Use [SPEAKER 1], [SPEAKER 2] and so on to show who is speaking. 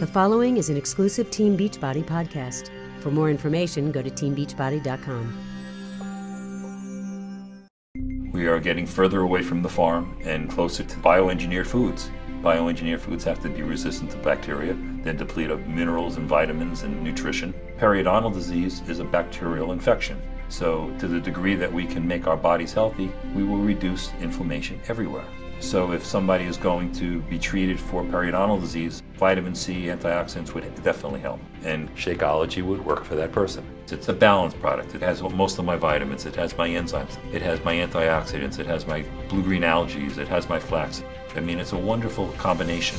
[SPEAKER 1] The following is an exclusive Team Beachbody podcast. For more information, go to teambeachbody.com.
[SPEAKER 2] We are getting further away from the farm and closer to bioengineered foods. Bioengineered foods have to be resistant to bacteria, they're depleted of minerals and vitamins and nutrition. Periodontal disease is a bacterial infection. So, to the degree that we can make our bodies healthy, we will reduce inflammation everywhere. So, if somebody is going to be treated for periodontal disease, vitamin C, antioxidants would definitely help. And Shakeology would work for that person. It's a balanced product. It has most of my vitamins, it has my enzymes, it has my antioxidants, it has my blue green algae, it has my flax. I mean, it's a wonderful combination.